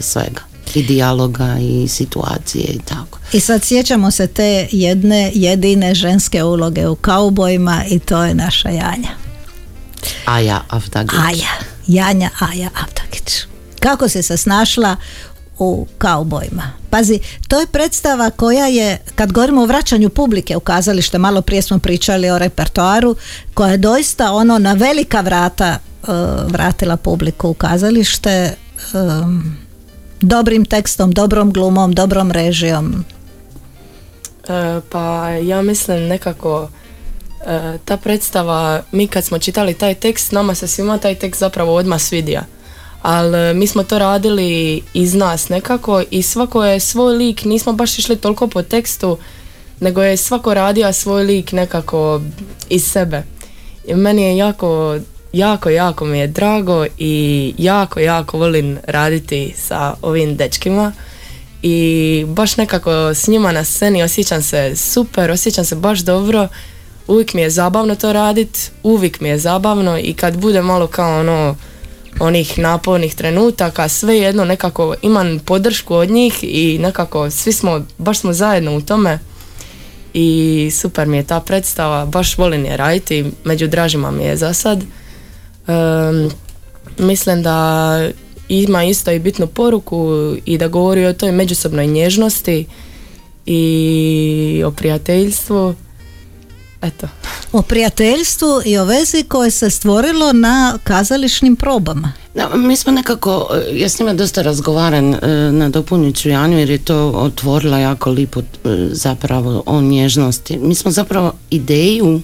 svega. I dijaloga i situacije i tako. I sad sjećamo se te jedne jedine ženske uloge u kaubojima i to je naša Janja. Aja Aftagić. Aja, Janja Aja Avtagić. Kako se snašla u kaubojima? Pazi, to je predstava koja je, kad govorimo o vraćanju publike u kazalište, malo prije smo pričali o repertoaru, koja je doista ono na velika vrata uh, vratila publiku u kazalište um, dobrim tekstom, dobrom glumom, dobrom režijom. E, pa ja mislim nekako e, ta predstava, mi kad smo čitali taj tekst, nama se svima taj tekst zapravo odmah svidija. Ali mi smo to radili iz nas nekako i svako je svoj lik, nismo baš išli toliko po tekstu, nego je svako radio svoj lik nekako iz sebe. I meni je jako, jako, jako mi je drago i jako, jako volim raditi sa ovim dečkima i baš nekako s njima na sceni osjećam se super, osjećam se baš dobro, uvijek mi je zabavno to radit, uvijek mi je zabavno i kad bude malo kao ono onih napornih trenutaka, sve jedno nekako imam podršku od njih i nekako svi smo, baš smo zajedno u tome i super mi je ta predstava, baš volim je raditi, među dražima mi je za sad. Em, mislim da ima isto i bitnu poruku i da govori o toj međusobnoj nježnosti i o prijateljstvu. Eto. O prijateljstvu i o vezi koje se stvorilo na kazališnim probama. Da, mi smo nekako, e, ja s njima dosta razgovaram e, na dopunjuću Janju jer je to otvorila jako lipo e, zapravo o nježnosti. Mi smo zapravo ideju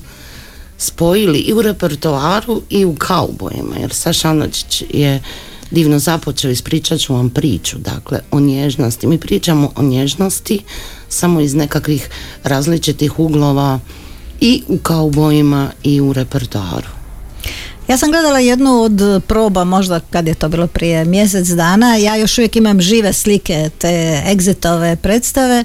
spojili i u repertoaru i u kaubojima jer Saša Anačić je divno započeo, ispričat ću vam priču, dakle, o nježnosti. Mi pričamo o nježnosti samo iz nekakvih različitih uglova i u kaubojima i u repertoaru. Ja sam gledala jednu od proba, možda kad je to bilo prije mjesec dana, ja još uvijek imam žive slike te exitove predstave,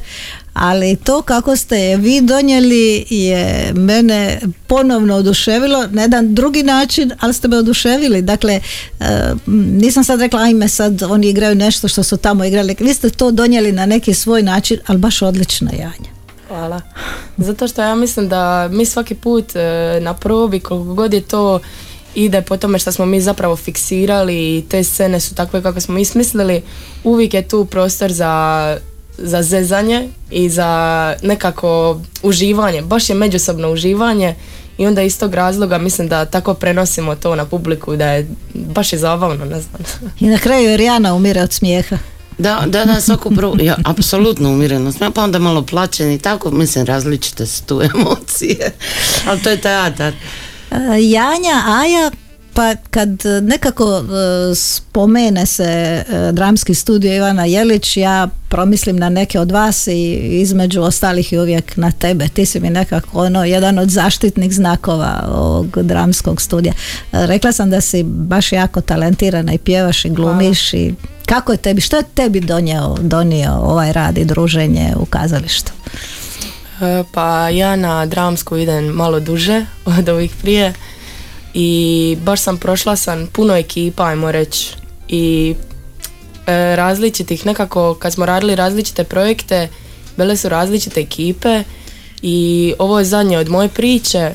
ali to kako ste je vi donijeli je mene ponovno oduševilo na jedan drugi način, ali ste me oduševili. Dakle, e, nisam sad rekla, ajme sad oni igraju nešto što su tamo igrali. Vi ste to donijeli na neki svoj način, ali baš odlično, Janja. Hvala. Zato što ja mislim da mi svaki put e, na probi, koliko god je to ide po tome što smo mi zapravo fiksirali i te scene su takve kako smo ismislili, uvijek je tu prostor za, za zezanje i za nekako uživanje, baš je međusobno uživanje i onda iz tog razloga mislim da tako prenosimo to na publiku da je baš je zabavno, ne znam. I na kraju jer Jana umire od smijeha. Da, da, da, svaku prvu, ja, apsolutno umirenost, pa onda malo plaćen i tako, mislim, različite su tu emocije, ali to je teatar. E, Janja, Aja, pa kad e, nekako e, spomene se e, dramski studio Ivana Jelić, ja promislim na neke od vas i između ostalih i uvijek na tebe. Ti si mi nekako ono, jedan od zaštitnih znakova ovog dramskog studija. Rekla sam da si baš jako talentirana i pjevaš i glumiš i kako je tebi, što je tebi donio, donio ovaj rad i druženje u kazalištu? Pa ja na dramsku idem malo duže od ovih prije i baš sam prošla sam puno ekipa, ajmo reći. I e, različitih, nekako kad smo radili različite projekte, bile su različite ekipe i ovo je zadnje od moje priče.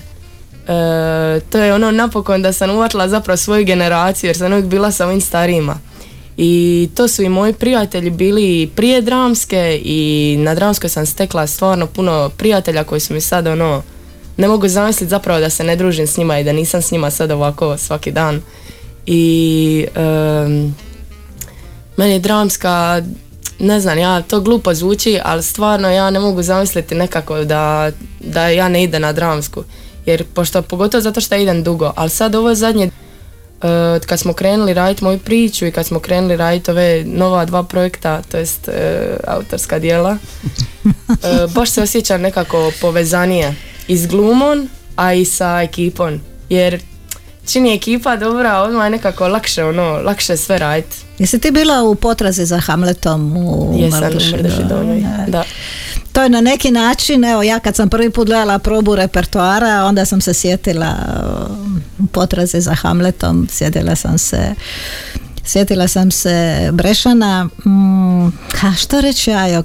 e, to je ono napokon da sam uvatila zapravo svoju generaciju jer sam uvijek bila sa ovim starijima. I to su i moji prijatelji bili prije dramske i na dramskoj sam stekla stvarno puno prijatelja koji su mi sad ono ne mogu zamisliti zapravo da se ne družim s njima i da nisam s njima sad ovako svaki dan. I em, meni je dramska, ne znam, ja to glupo zvuči, ali stvarno ja ne mogu zamisliti nekako da, da ja ne idem na dramsku. Jer pošto, pogotovo zato što idem dugo, ali sad ovo zadnje e, kad smo krenuli raditi moju priču i kad smo krenuli raditi ove nova dva projekta, to jest e, autorska dijela, e, baš se osjećam nekako povezanije i s glumom, a i sa ekipom. Jer čini ekipa dobra, odmah je nekako lakše, ono, lakše sve raditi. Jesi ti bila u potrazi za Hamletom u Jesam Da. To je na neki način, evo ja kad sam prvi put gledala probu repertoara, onda sam se sjetila uh, u potrazi za Hamletom, sjetila sam se Sjetila sam se Brešana, mm, a što reći ja,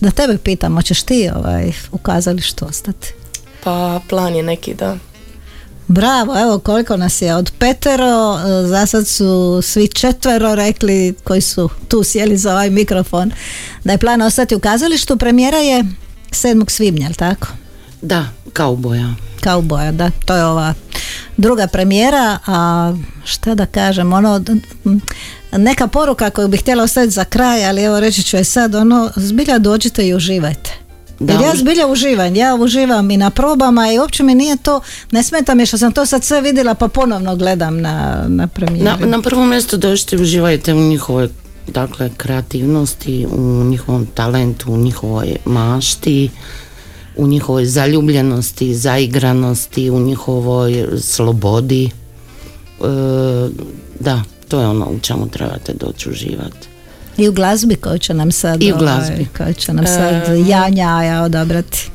da tebe pitam, hoćeš ti ovaj, u kazalištu ostati? Pa plan je neki da. Bravo, evo koliko nas je od petero, e, za sad su svi četvero rekli koji su tu sjeli za ovaj mikrofon da je plan ostati u kazalištu. Premijera je 7. svibnja, jel tako? Da, kao boja. Kao boja, da, to je ova druga premijera, a šta da kažem, ono, neka poruka koju bih htjela ostaviti za kraj, ali evo reći ću je sad, ono, zbilja dođite i uživajte. Da, Jer ja zbilja uživam, ja uživam i na probama i uopće mi nije to, ne smeta mi što sam to sad sve vidjela pa ponovno gledam na, na premijeri. Na, na prvom mjestu dođite i uživajte u njihovoj dakle, kreativnosti, u njihovom talentu, u njihovoj mašti, u njihovoj zaljubljenosti, zaigranosti, u njihovoj slobodi. E, da, to je ono u čemu trebate doći uživati. I u glazbi koju će nam sad, I u ovaj, glazbi. koju će nam sad E, Janja Aja odabrati.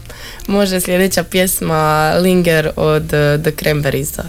Može sljedeća pjesma Linger od uh, The Cranberriesa.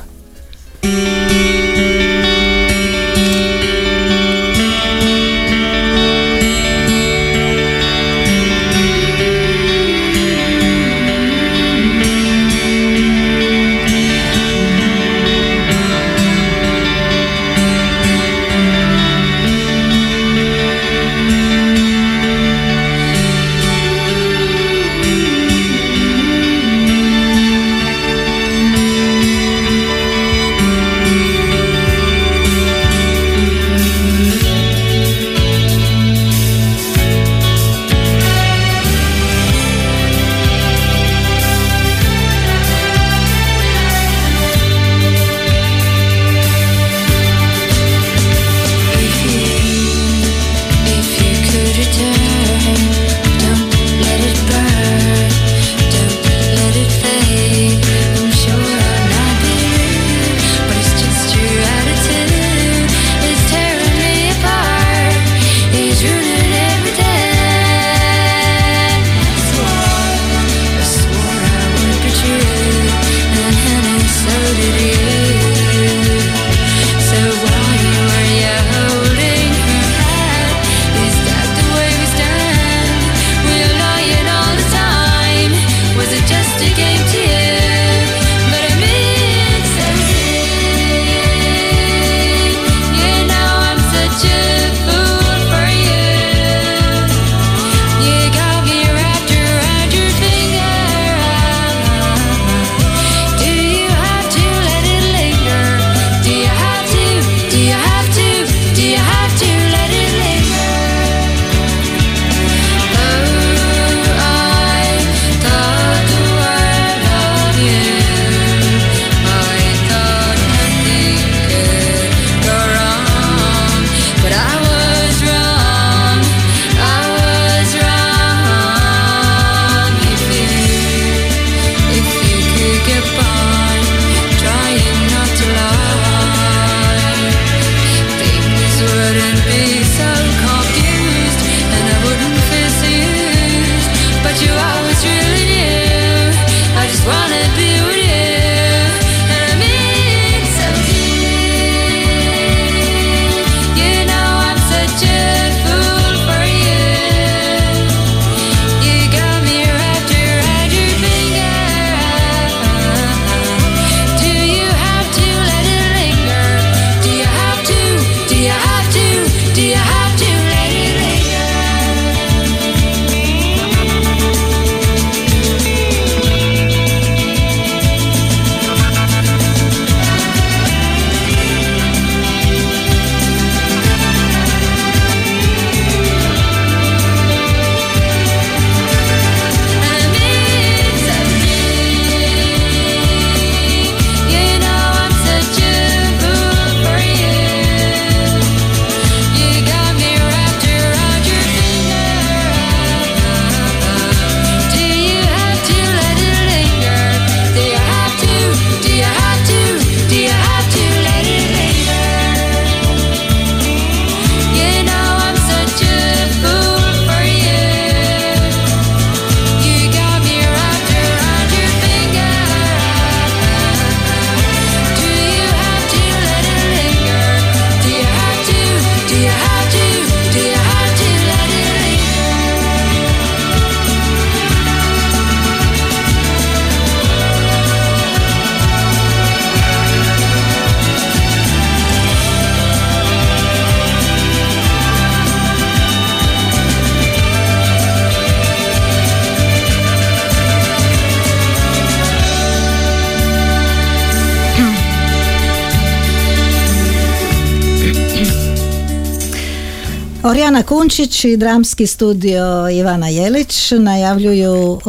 Orjana Kunčić i dramski studio Ivana Jelić najavljuju uh,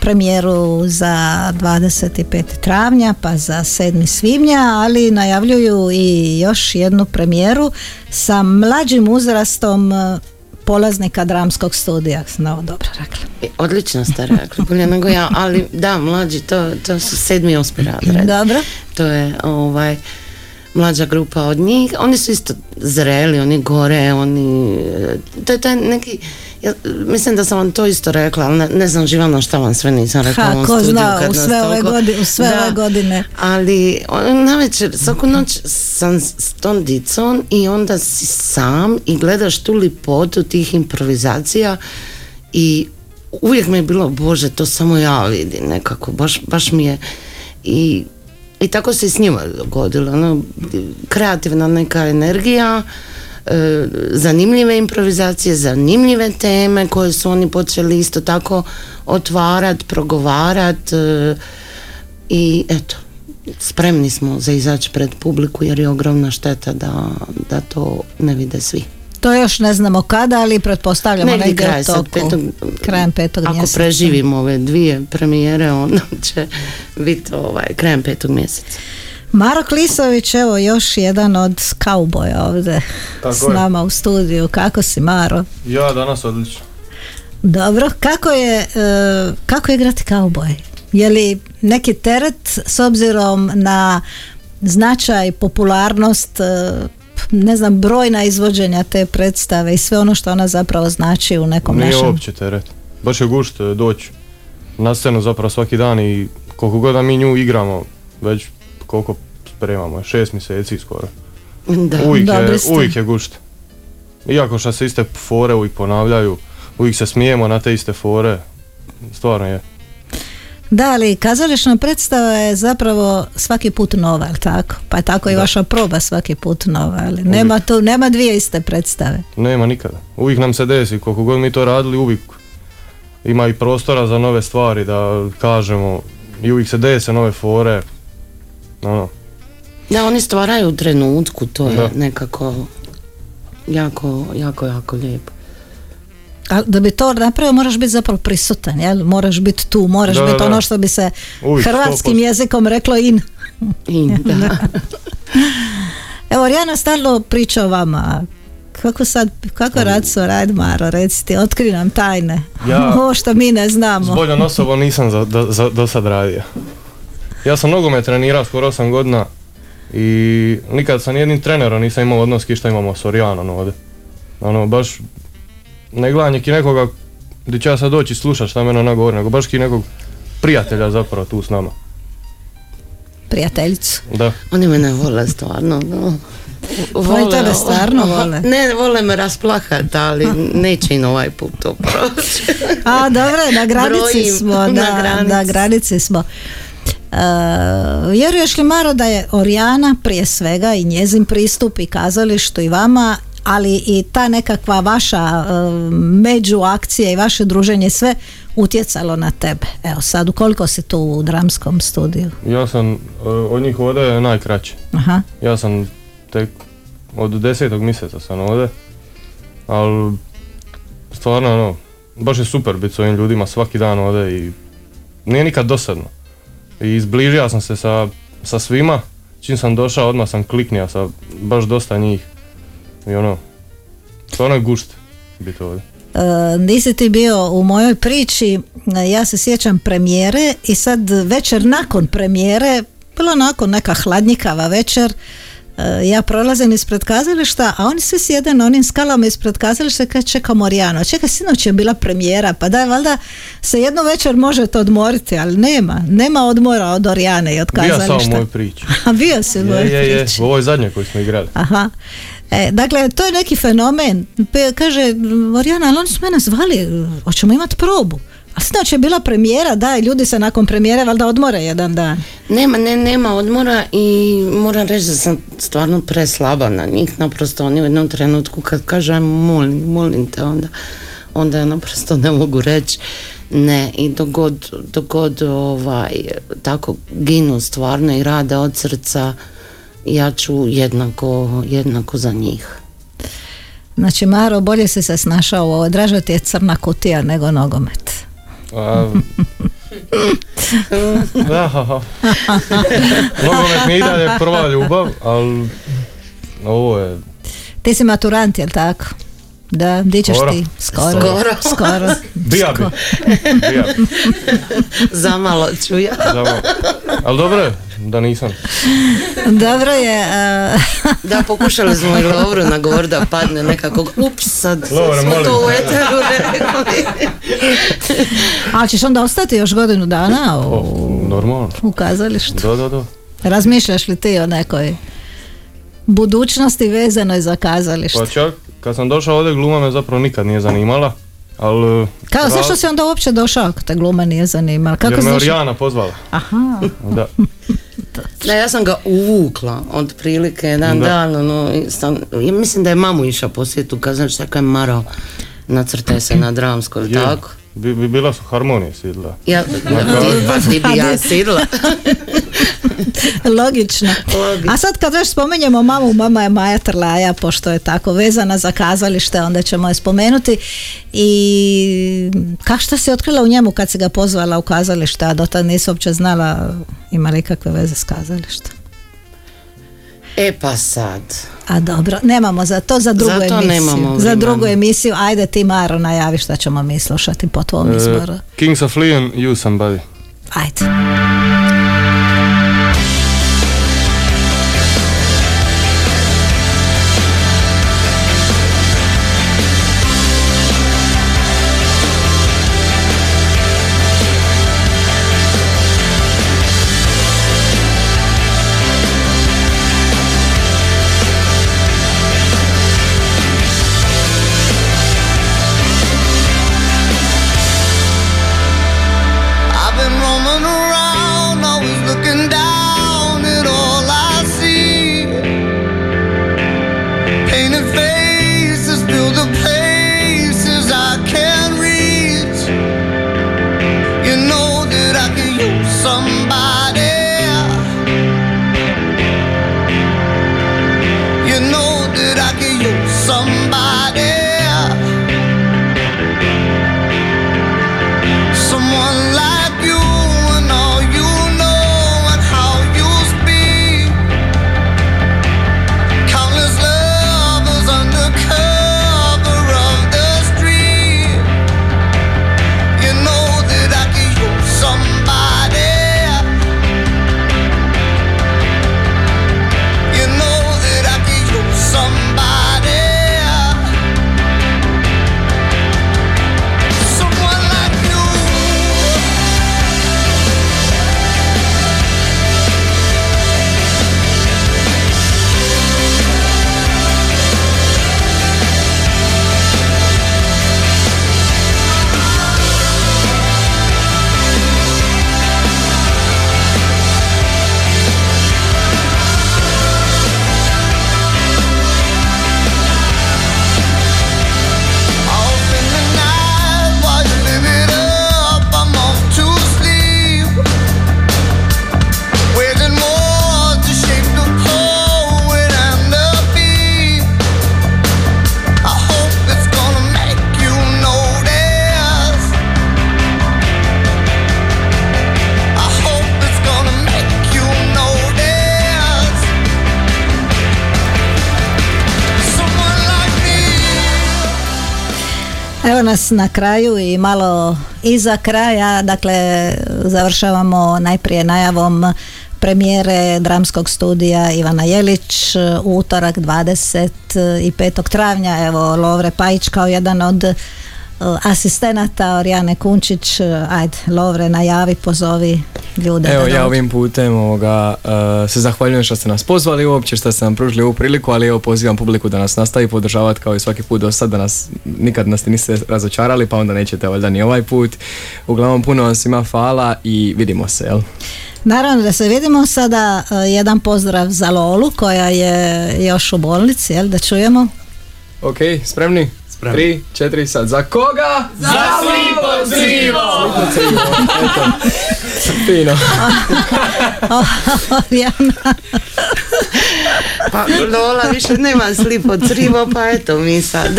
premijeru za 25. travnja pa za 7. svibnja, ali najavljuju i još jednu premijeru sa mlađim uzrastom uh, polaznika dramskog studija. No, dobro rekla. Odlično ste rekli, bolje nego ja, ali da, mlađi, to, to su sedmi i osmi razred. Dobro. To je ovaj mlađa grupa od njih. Oni su isto zreli, oni gore, oni... To je taj neki... Ja, mislim da sam vam to isto rekla, ali ne, ne znam živano šta vam sve nisam rekla u ovom Kako studiju zna, kad u sve ove, toliko- godine, u sve Da. ove godine. Ali on, navečer, svaku noć sam s tom dicom i onda si sam i gledaš tu lipotu tih improvizacija i uvijek mi je bilo, bože, to samo ja vidim nekako, baš, baš mi je i, i tako se s njima dogodilo, ono, kreativna neka energija, e, zanimljive improvizacije, zanimljive teme koje su oni počeli isto tako otvarat, progovarat e, i eto, spremni smo za izaći pred publiku jer je ogromna šteta da, da to ne vide svi. To još ne znamo kada, ali pretpostavljamo Negdje negdje kraj toku. petog, krajem petog ako mjeseca. preživimo ove dvije premijere, onda će biti ovaj, krajem petog mjeseca. Maro Klisović, evo još jedan od kauboja ovdje Tako s je. nama u studiju. Kako si Maro? Ja danas odlično. Dobro, kako je, e, kako je igrati kauboj? Je li neki teret s obzirom na značaj, popularnost, e, ne znam, brojna izvođenja te predstave i sve ono što ona zapravo znači u nekom Nije našem... uopće teret. Baš je gušt e, doći na scenu zapravo svaki dan i koliko god da mi nju igramo, već koliko spremamo, šest mjeseci skoro. Da. Uvijek, je, uvijek je gušt. Iako što se iste fore uvijek ponavljaju, uvijek se smijemo na te iste fore, stvarno je. Da, ali kazališna predstava je zapravo svaki put nova, jel tako? Pa je tako i Da. vaša proba svaki put nova, ali nema tu, nema dvije iste predstave. Nema nikada. Uvijek nam se desi, koliko god mi to radili, uvijek ima i prostora za nove stvari da kažemo i uvijek se dese nove fore. Ono, Da, oni stvaraju u trenutku, to je Da. nekako jako, jako, jako lijepo. A da bi to napravio moraš biti zapravo prisutan, jel? Moraš biti tu, moraš Da, biti da. ono što bi se Uvijek, hrvatskim 100%. jezikom reklo in. I, da. Evo, Rijana stalno priča o vama. Kako sad, kako Raco radi Maro, reci ti, otkri nam tajne. Ja- Ovo što mi ne s znamo. boljom osobom nisam za, do, za, do sad radio. Ja sam nogomet trenirao skoro 8 godina i nikad sa nijednim trenerom nisam imao odnos ki što imamo s Orijanom ovdje. Ono, baš ne gledam neki nekoga gdje ću ja sad doći i slušat šta mene ona govori, nego baš ki nekog prijatelja zapravo tu s nama. Prijateljicu. Da. Oni mene vole stvarno. No. Oni tebe stvarno vole. Ne, vole me rasplahat, ali neće im ovaj put to proći. A, dobro, na granici Brojim, smo, na da, granici. na granici smo. E, vjeruješ li Maro da je Orijana prije svega i njezin pristup i kazalištu i vama ali i ta nekakva vaša e, međuakcija i vaše druženje sve utjecalo na tebe. Evo sad, ukoliko si tu u dramskom studiju? Ja sam, e, od njih ovdje najkraće. Aha. Ja sam tek od desetog mjeseca sam ovdje, ali stvarno ono, baš je super biti s ovim ljudima svaki dan ovdje i nije nikad dosadno. I izbližio sam se sa, sa svima, čim sam došao odmah sam kliknio sa baš dosta njih i ono, stvarno je gušt biti ovdje. E, nisi ti bio u mojoj priči, e, ja se sjećam premijere i sad večer nakon premijere, bilo onako neka hladnjikava večer, e, ja prolazim ispred kazališta, a oni svi sjede na onim skalama ispred kazališta kad čekamo Orijanu. Čekaj, sinoć je bila premijera, pa da, valjda se jednu večer možete odmoriti, ali nema, nema odmora od Orijane i od Bio sam u kazališta. mojoj priči. A bio si u Je, mojoj je, je, priči. u ovoj zadnjoj koju smo igrali. Aha. E, dakle, to je neki fenomen. Pe- Kaže, Orijana, ali oni su mene zvali, hoćemo imati probu. A sinoć je bila premijera, da, i ljudi se nakon premijere valjda odmore jedan dan. Nema, ne, nema odmora i moram reći da sam stvarno preslaba na njih. Naprosto oni u jednom trenutku kad kažem molim, molim te onda, onda ja naprosto ne mogu reći ne i dogod, dogod ovaj, tako ginu stvarno i rade od srca ja ću jednako, jednako za njih. Znači Maro, bolje si se snašao u ovoj, draža ti je crna kutija nego nogomet. A, da. Nogomet mi je i dalje prva ljubav, ali ovo je Ti si maturant, jel tako? Da, di ćeš Skoro. ti? Skoro. Skoro. Skoro. bija bi. Bija bi. Zamalo ću ja. Zapravo. Ali dobro je da nisam. Dobro je, a, Da, pokušali smo i Lovru na govor da padne nekako. Ups, sad Lovra, smo molim to u te. eteru rekli. ali ćeš onda ostati još godinu dana u, O, normalno. u kazalištu. Da, da, da. Razmišljaš li ti o nekoj budućnosti vezanoj za kazalište? Pa čak kad sam došao ovdje gluma me zapravo nikad nije zanimala. Ali... Kao, ra- zašto si onda uopće došao ako te gluma nije zanimala? Kako Jer me? Orijana pozvala. Aha, Da. Da, ja sam ga uvukla od prilike jedan Da. dan, ono, sam, ja mislim da je mamu išao posjetu u kazalište, tako je Maro nacrtaj se na dramskoj, tako? Bi, bi bila su harmonije sidla. Ja, ti, pa ti bi ja sidla. logično. Logično. A sad kad već spomenjemo mamu, mama je Maja Trlaja, pošto je tako vezana za kazalište, onda ćemo je spomenuti. I kako što si otkrila u njemu kad si ga pozvala u kazalište, a do tad nisi uopće znala ima li kakve veze s kazalištem? E pa sad. A dobro, nemamo za to za drugu Za to emisiju. nemamo za drugu emisiju, ajde ti Maro najavi šta ćemo mi slušati po tvom izboru. E, Kings of Leon, You Somebody. Ajde. Na kraju i malo iza kraja, dakle završavamo najprije najavom premijere dramskog studija Ivana Jelić utorak 25. travnja. Evo Lovre Pajić kao jedan od asistenata Orijane Kunčić, ajde Lovre najavi, pozovi ljude. Evo ja ovim putem ovoga, uh, se zahvaljujem što ste nas pozvali uopće, što ste nam pružili ovu priliku, ali evo pozivam publiku da nas nastavi podržavati kao i svaki put do sad, da nas nikad nas niste razočarali, pa onda nećete valjda ni ovaj put. Uglavnom puno vam svima hvala i vidimo se, jel? Naravno da se vidimo sada jedan pozdrav za Lolu koja je još u bolnici, jel da čujemo? Ok, spremni? Spremni. Tri, četiri, sad. Za koga? Za slipo crivo! Slipo crivo, Pa Lola više nema slipo crivo, pa eto mi sad.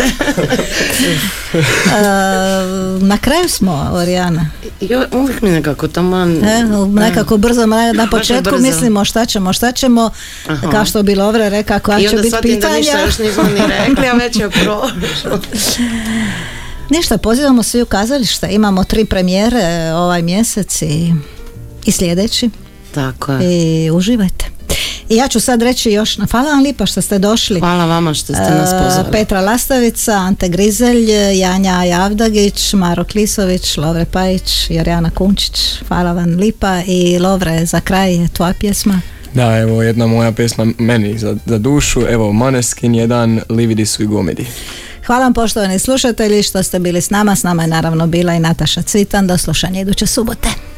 na kraju smo, Orijana. Jo, uvijek mi nekako tamo. E, nekako mm. brzo, na početku mislimo šta ćemo, šta ćemo, Aha. kao što bi Lovre reka koja će biti pitanja. I onda ništa još nismo ni rekli, a već je prošlo. Ništa, pozivamo svi u kazalište. Imamo tri premijere e, ovaj mjesec i, i sljedeći. Tako je. I uživajte. I ja ću sad reći još na hvala vam lipa što ste došli. Hvala vama što ste nas e, pozvali. Petra Lastavica, Ante Grizelj, Janja Javdagić, Maro Klisović, Lovre Pajić, Jorjana Kunčić. Hvala vam lipa i Lovre za kraj je tvoja pjesma. Da, evo jedna moja pjesma meni za, za dušu, evo Maneskin jedan, Lividi su i Gomedi. Hvala vam poštovani slušatelji što ste bili s nama, s nama je naravno bila i Nataša Cvitan, do slušanja iduće subote.